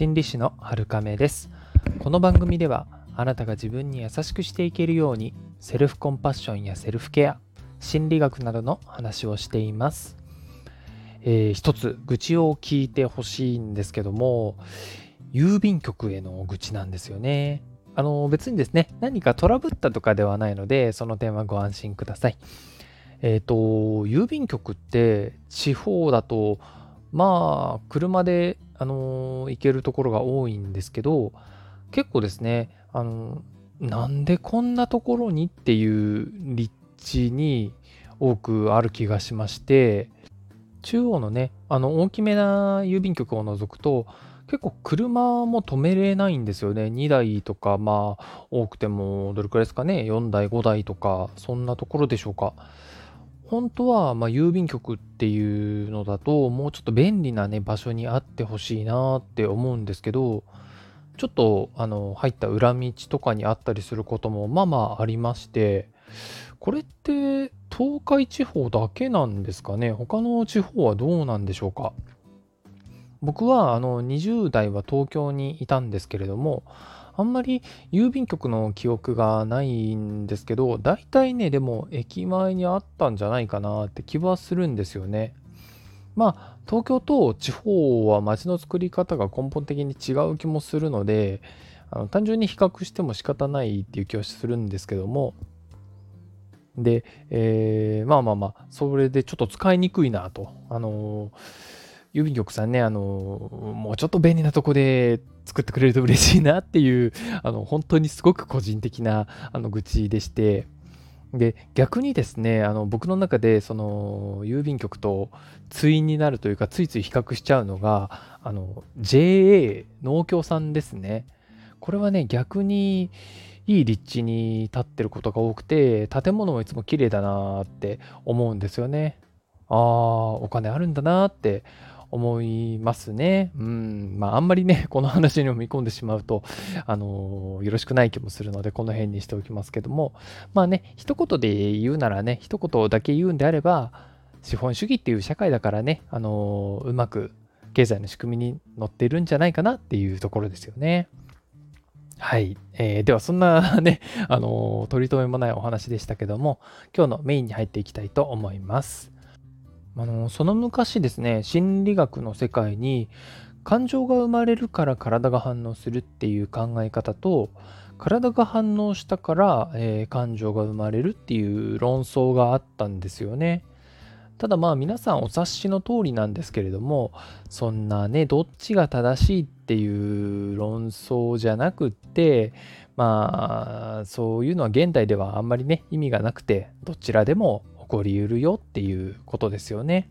心理師の春亀です。この番組ではあなたが自分に優しくしていけるようにセルフコンパッションやセルフケア心理学などの話をしています、えー、一つ愚痴を聞いてほしいんですけども郵便局への愚痴なんですよね。あの別にですね何かトラブったとかではないのでその点はご安心ください。えっ、ー、と郵便局って地方だとまあ車であの行けるところが多いんですけど結構ですねあのなんでこんなところにっていう立地に多くある気がしまして中央のねあの大きめな郵便局を除くと結構車も止めれないんですよね。2台とかまあ多くてもどれくらいですかね。4台5台とかそんなところでしょうか。本当は、ま郵便局っていうのだと、もうちょっと便利なね、場所にあってほしいなって思うんですけど、ちょっと、あの、入った裏道とかにあったりすることも、まあまあありまして、これって、東海地方だけなんですかね？他の地方はどうなんでしょうか？僕は、あの、20代は東京にいたんですけれども、あんまり郵便局の記憶がないんですけど、大体ね、でも駅前にあったんじゃないかなって気はするんですよね。まあ、東京と地方は街の作り方が根本的に違う気もするので、あの単純に比較しても仕方ないっていう気はするんですけども、で、えー、まあまあまあ、それでちょっと使いにくいなと。あのー郵便局さんね、あの、もうちょっと便利なとこで作ってくれると嬉しいなっていう、あの、本当にすごく個人的な、あの、愚痴でして、で、逆にですね、あの、僕の中で、その、郵便局と対になるというか、ついつい比較しちゃうのが、あの、JA 農協さんですね。これはね、逆に、いい立地に立ってることが多くて、建物もいつも綺麗だなって思うんですよね。ああ、お金あるんだなって思いますね。うん。まあ、あんまりね、この話に飲み込んでしまうと、あのー、よろしくない気もするので、この辺にしておきますけども、まあね、一言で言うならね、一言だけ言うんであれば、資本主義っていう社会だからね、あのー、うまく経済の仕組みに乗ってるんじゃないかなっていうところですよね。はい。えー、では、そんなね、あのー、取り留めもないお話でしたけども、今日のメインに入っていきたいと思います。あのその昔ですね心理学の世界に感情が生まれるから体が反応するっていう考え方と体が反応したから、えー、感情が生まれるっていう論争があったんですよね。ただまあ皆さんお察しの通りなんですけれどもそんなねどっちが正しいっていう論争じゃなくってまあそういうのは現代ではあんまりね意味がなくてどちらでもこりうるよっていうことですよね。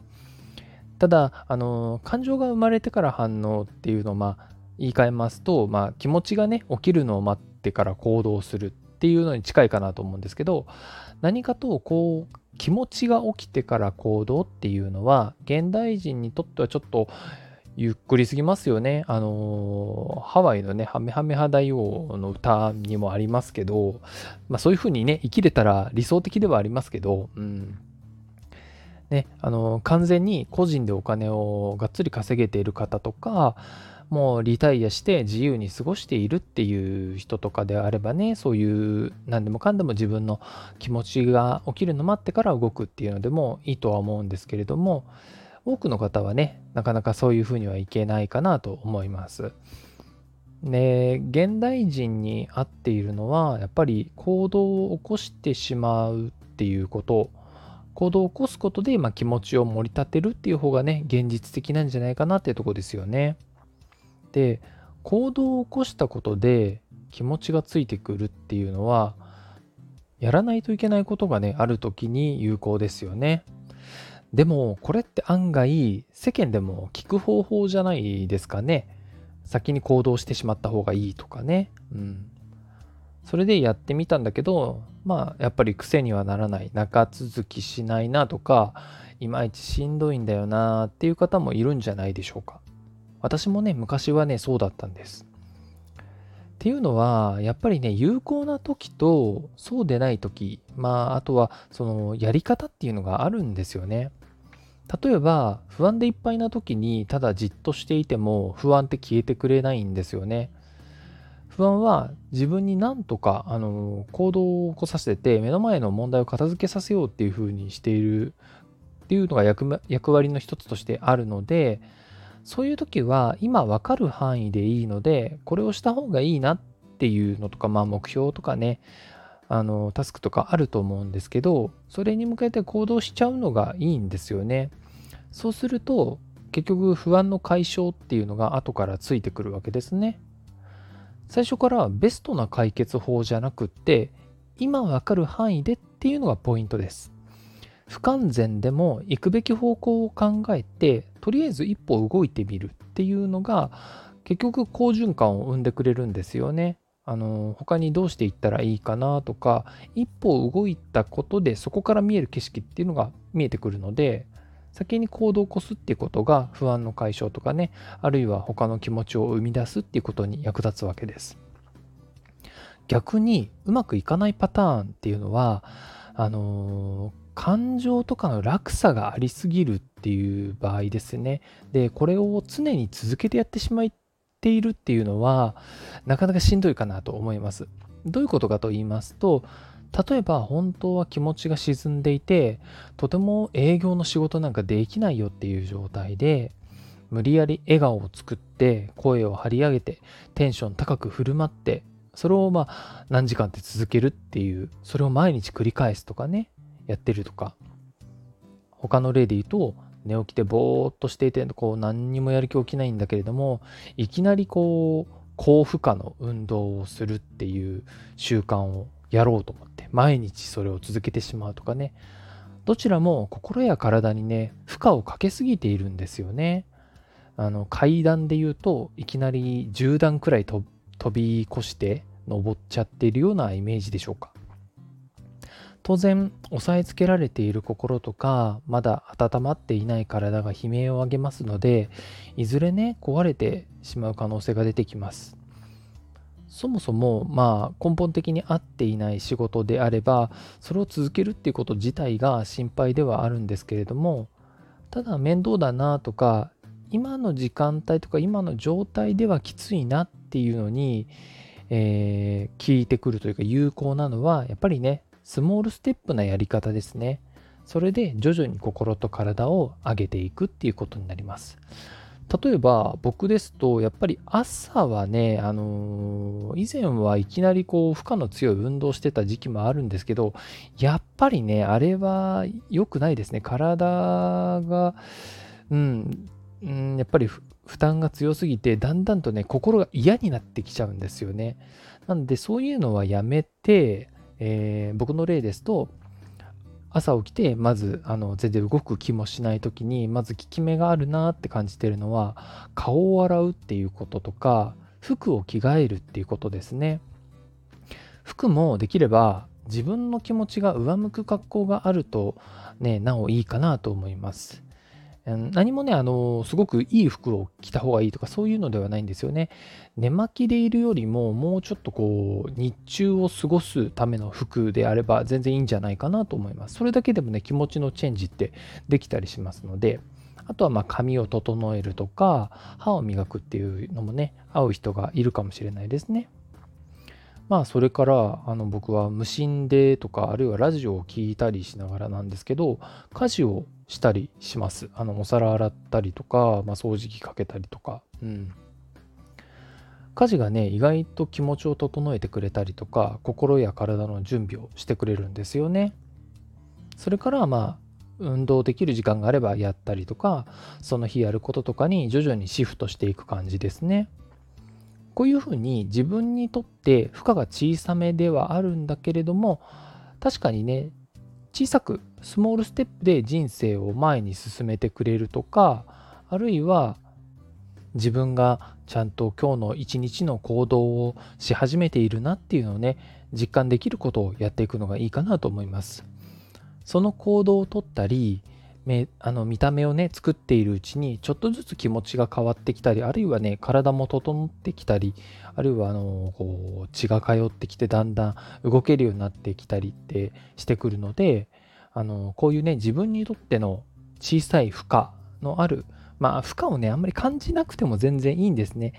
ただ、あの、感情が生まれてから反応っていうのを、まあ、言い換えますと、まあ、気持ちがね、起きるのを待ってから行動するっていうのに近いかなと思うんですけど、何かと、こう、気持ちが起きてから行動っていうのは、現代人にとってはちょっと、ゆっくりすぎますよね。あのハワイのね、ハメハメハ大王の歌にもありますけど、まあそういう風にね、生きれたら理想的ではありますけど、うん。ね、あの完全に個人でお金をがっつり稼げている方とか、もうリタイアして自由に過ごしているっていう人とかであればね、そういう何でもかんでも自分の気持ちが起きるの待ってから動くっていうのでもいいとは思うんですけれども、多くの方はね、なかなかそういうふうにはいけないかなと思います。で、現代人に合っているのは、やっぱり行動を起こしてしまうっていうこと、行動を起こすことで、まあ、気持ちを盛り立てるっていう方がね、現実的なんじゃないかなっていうとこですよね。で、行動を起こしたことで気持ちがついてくるっていうのは、やらないといけないことがね、ある時に有効ですよね。でも、これって案外、世間でも聞く方法じゃないですかね。先に行動してしまった方がいいとかね。うん。それでやってみたんだけど、まあ、やっぱり癖にはならない、長続きしないなとか、いまいちしんどいんだよなっていう方もいるんじゃないでしょうか。私もね、昔はね、そうだったんです。っていうのは、やっぱりね、有効な時とそうでない時、まあ、あとは、その、やり方っていうのがあるんですよね。例えば不安でいっぱいな時にただじっとしていても不安って消えてくれないんですよね。不安は自分になんとかあの行動を起こさせて目の前の問題を片付けさせようっていうふうにしているっていうのが役割の一つとしてあるのでそういう時は今分かる範囲でいいのでこれをした方がいいなっていうのとかまあ目標とかねあのタスクとかあると思うんですけどそれに向けて行動しちゃうのがいいんですよね。そうすると結局不安の解消っていうのが後からついてくるわけですね。最初からベストな解決法じゃなくって今わかる範囲でっていうのがポイントです。不完全でも行くべき方向を考えてとりあえず一歩動いてみるっていうのが結局好循環を生んでくれるんですよね。あの他にどうしていったらいいかなとか一歩動いたことでそこから見える景色っていうのが見えてくるので先に行動を起こすっていうことが不安の解消とかねあるいは他の気持ちを生み出すっていうことに役立つわけです。逆にうまくいかないパターンっていうのはあの感情とかの落差がありすぎるっていう場合ですね。でこれを常に続けてやってしまいているっていうのはなかなかしんどいかなと思います。どういうことかと言いますと例えば本当は気持ちが沈んでいてとても営業の仕事なんかできないよっていう状態で無理やり笑顔を作って声を張り上げてテンション高く振る舞ってそれをまあ何時間って続けるっていうそれを毎日繰り返すとかねやってるとか他の例で言うと寝起きでぼーっとしていてこう何にもやる気起きないんだけれどもいきなりこう高負荷の運動をするっていう習慣をやろうと思って毎日それを続けてしまうとかね。どちらも心や体にね負荷をかけすぎているんですよね。あの階段で言うといきなり10段くらい飛び越して登っちゃっているようなイメージでしょうか。当然押さえつけられている心とかまだ温まっていない体が悲鳴を上げますのでいずれね壊れてしまう可能性が出てきます。そもそもまあ根本的に合っていない仕事であればそれを続けるっていうこと自体が心配ではあるんですけれどもただ面倒だなとか今の時間帯とか今の状態ではきついなっていうのに、えー、聞いてくるというか有効なのはやっぱりねスモールステップなやり方ですね。それで徐々に心と体を上げていくっていうことになります。例えば僕ですとやっぱり朝はね、あのー、以前はいきなりこう負荷の強い運動してた時期もあるんですけどやっぱりねあれは良くないですね体がうん、うん、やっぱり負担が強すぎてだんだんとね心が嫌になってきちゃうんですよねなんでそういうのはやめてえー、僕の例ですと朝起きてまずあの全然動く気もしない時にまず効き目があるなって感じてるのは顔を洗うっていうこととか服を着替えるっていうことですね。服もできれば自分の気持ちが上向く格好があるとねなおいいかなと思います。何もね、あの、すごくいい服を着た方がいいとかそういうのではないんですよね。寝巻きでいるよりも、もうちょっとこう、日中を過ごすための服であれば全然いいんじゃないかなと思います。それだけでもね、気持ちのチェンジってできたりしますので、あとはま髪を整えるとか、歯を磨くっていうのもね、合う人がいるかもしれないですね。まあそれからあの僕は無心でとかあるいはラジオを聴いたりしながらなんですけど家事をしたりします。あのお皿洗ったりとか、まあ、掃除機かけたりとか。うん。家事がね意外と気持ちを整えてくれたりとか心や体の準備をしてくれるんですよね。それからまあ運動できる時間があればやったりとかその日やることとかに徐々にシフトしていく感じですね。こういうふうに自分にとって負荷が小さめではあるんだけれども確かにね小さくスモールステップで人生を前に進めてくれるとかあるいは自分がちゃんと今日の一日の行動をし始めているなっていうのをね実感できることをやっていくのがいいかなと思います。その行動をとったりあの見た目をね作っているうちにちょっとずつ気持ちが変わってきたりあるいはね体も整ってきたりあるいはあのこう血が通ってきてだんだん動けるようになってきたりってしてくるのであのこういうね自分にとっての小さい負荷のある、まあ負荷をね、あんまり感じなくても全然いいんですね。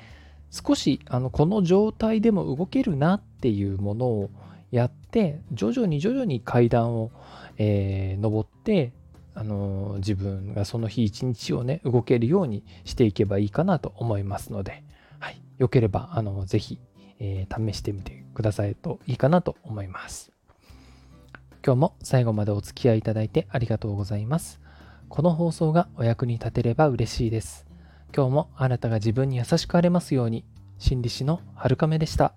少しあのこの状態でも動けるなっていうものをやって徐々に徐々に階段を、えー、登ってあの自分がその日一日をね動けるようにしていけばいいかなと思いますので、はい、よければあのぜひ、えー、試してみてくださいといいかなと思います。今日も最後までお付き合いいただいてありがとうございます。この放送がお役に立てれば嬉しいです。今日もあなたが自分に優しくあれますように、心理師のはるかめでした。